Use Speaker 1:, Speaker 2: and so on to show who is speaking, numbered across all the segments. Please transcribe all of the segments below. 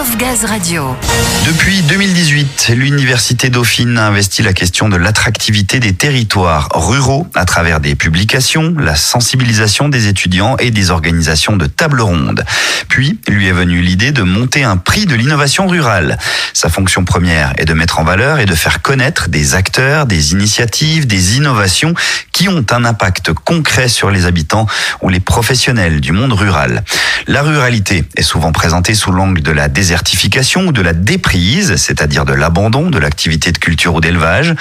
Speaker 1: Of Gaz Radio.
Speaker 2: Depuis 2018, l'Université Dauphine a investi la question de l'attractivité des territoires ruraux à travers des publications, la sensibilisation des étudiants et des organisations de tables rondes. Puis, lui est venue l'idée de monter un prix de l'innovation rurale. Sa fonction première est de mettre en valeur et de faire connaître des acteurs, des initiatives, des innovations qui ont un impact concret sur les habitants ou les professionnels du monde rural. La ruralité est souvent présentée sous l'angle de la désertification ou de la déprise, c'est-à-dire de l'abandon de l'activité de culture ou d'élevage.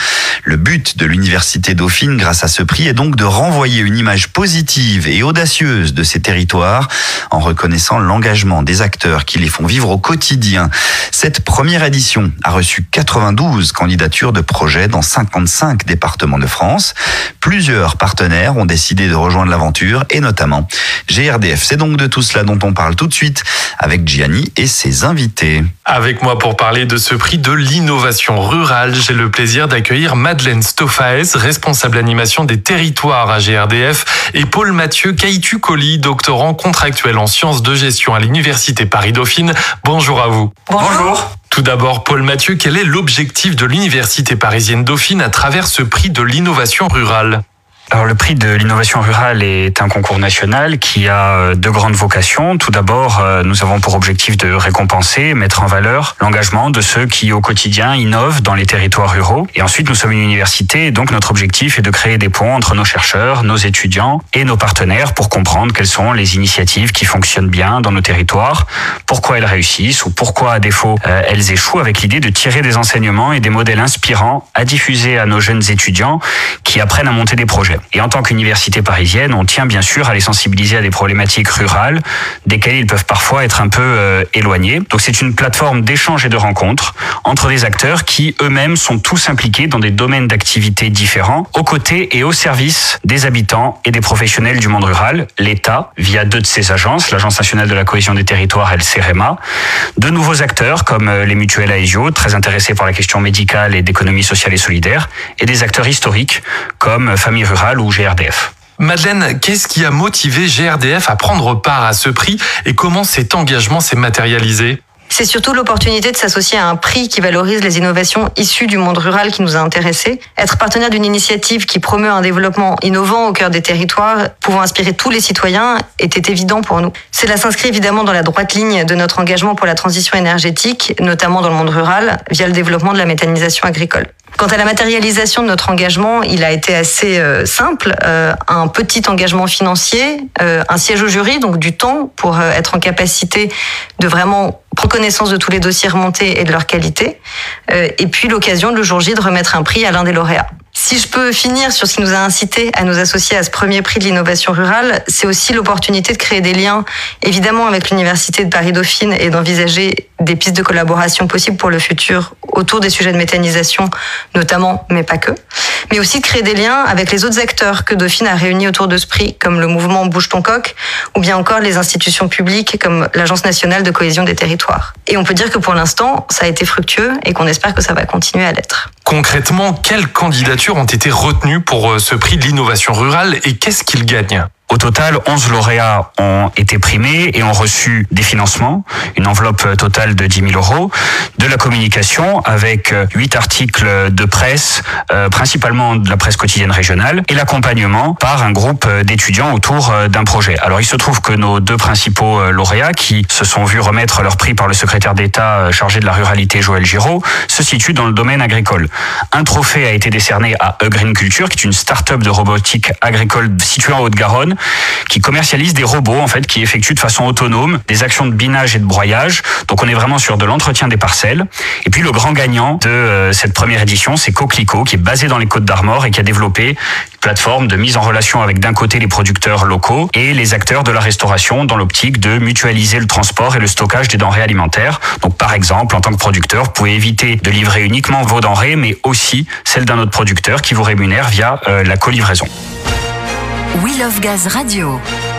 Speaker 2: Le but de l'Université Dauphine, grâce à ce prix, est donc de renvoyer une image positive et audacieuse de ces territoires en reconnaissant l'engagement des acteurs qui les font vivre au quotidien. Cette première édition a reçu 92 candidatures de projets dans 55 départements de France. Plusieurs partenaires ont décidé de rejoindre l'aventure et notamment GRDF. C'est donc de tout cela dont on parle tout de suite avec Gianni et ses invités.
Speaker 3: Avec moi pour parler de ce prix de l'innovation rurale, j'ai le plaisir d'accueillir Madeleine Stoffaes, responsable animation des territoires à GRDF, et Paul Mathieu Caïtu-Colli, doctorant contractuel en sciences de gestion à l'Université Paris-Dauphine. Bonjour à vous.
Speaker 4: Bonjour.
Speaker 3: Tout d'abord, Paul Mathieu, quel est l'objectif de l'Université parisienne Dauphine à travers ce prix de l'innovation rurale?
Speaker 4: Alors le prix de l'innovation rurale est un concours national qui a euh, deux grandes vocations. Tout d'abord, euh, nous avons pour objectif de récompenser, mettre en valeur l'engagement de ceux qui au quotidien innovent dans les territoires ruraux. Et ensuite, nous sommes une université, donc notre objectif est de créer des ponts entre nos chercheurs, nos étudiants et nos partenaires pour comprendre quelles sont les initiatives qui fonctionnent bien dans nos territoires, pourquoi elles réussissent ou pourquoi à défaut euh, elles échouent, avec l'idée de tirer des enseignements et des modèles inspirants à diffuser à nos jeunes étudiants qui apprennent à monter des projets. Et en tant qu'université parisienne, on tient bien sûr à les sensibiliser à des problématiques rurales, desquelles ils peuvent parfois être un peu euh, éloignés. Donc c'est une plateforme d'échange et de rencontres entre des acteurs qui eux-mêmes sont tous impliqués dans des domaines d'activité différents, aux côtés et au service des habitants et des professionnels du monde rural, l'État, via deux de ses agences, l'Agence nationale de la cohésion des territoires et CEREMA, de nouveaux acteurs comme euh, les mutuelles AESIO, très intéressés par la question médicale et d'économie sociale et solidaire, et des acteurs historiques comme euh, Famille Rurale ou GRDF.
Speaker 3: Madeleine, qu'est-ce qui a motivé GRDF à prendre part à ce prix et comment cet engagement s'est matérialisé?
Speaker 5: C'est surtout l'opportunité de s'associer à un prix qui valorise les innovations issues du monde rural qui nous a intéressés. Être partenaire d'une initiative qui promeut un développement innovant au cœur des territoires, pouvant inspirer tous les citoyens, était évident pour nous. Cela s'inscrit évidemment dans la droite ligne de notre engagement pour la transition énergétique, notamment dans le monde rural, via le développement de la méthanisation agricole. Quant à la matérialisation de notre engagement, il a été assez euh, simple. Euh, un petit engagement financier, euh, un siège au jury, donc du temps pour être en capacité de vraiment prendre connaissance de tous les dossiers remontés et de leur qualité. et puis l'occasion le jour J de remettre un prix à l'un des lauréats. Si je peux finir sur ce qui nous a incité à nous associer à ce premier prix de l'innovation rurale, c'est aussi l'opportunité de créer des liens, évidemment, avec l'Université de Paris-Dauphine et d'envisager des pistes de collaboration possibles pour le futur autour des sujets de méthanisation, notamment, mais pas que. Mais aussi de créer des liens avec les autres acteurs que Dauphine a réunis autour de ce prix, comme le mouvement Bouge ton coq, ou bien encore les institutions publiques comme l'Agence nationale de cohésion des territoires. Et on peut dire que pour l'instant, ça a été fructueux et qu'on espère que ça va continuer à l'être.
Speaker 3: Concrètement, quelles candidatures ont été retenues pour euh, ce prix de l'innovation rurale et qu'est-ce qu'il gagne?
Speaker 4: Au total, 11 lauréats ont été primés et ont reçu des financements, une enveloppe totale de 10 000 euros, de la communication avec 8 articles de presse, euh, principalement de la presse quotidienne régionale, et l'accompagnement par un groupe d'étudiants autour euh, d'un projet. Alors il se trouve que nos deux principaux euh, lauréats, qui se sont vus remettre leur prix par le secrétaire d'État chargé de la ruralité Joël Giraud, se situent dans le domaine agricole. Un trophée a été décerné à Green Culture, qui est une start-up de robotique agricole située en Haute-Garonne, qui commercialise des robots en fait qui effectuent de façon autonome des actions de binage et de broyage. Donc on est vraiment sur de l'entretien des parcelles. Et puis le grand gagnant de euh, cette première édition, c'est Coquelicot qui est basé dans les Côtes d'Armor et qui a développé une plateforme de mise en relation avec d'un côté les producteurs locaux et les acteurs de la restauration dans l'optique de mutualiser le transport et le stockage des denrées alimentaires. Donc par exemple, en tant que producteur, vous pouvez éviter de livrer uniquement vos denrées mais aussi celles d'un autre producteur qui vous rémunère via euh, la co-livraison.
Speaker 1: We Love Gaz Radio.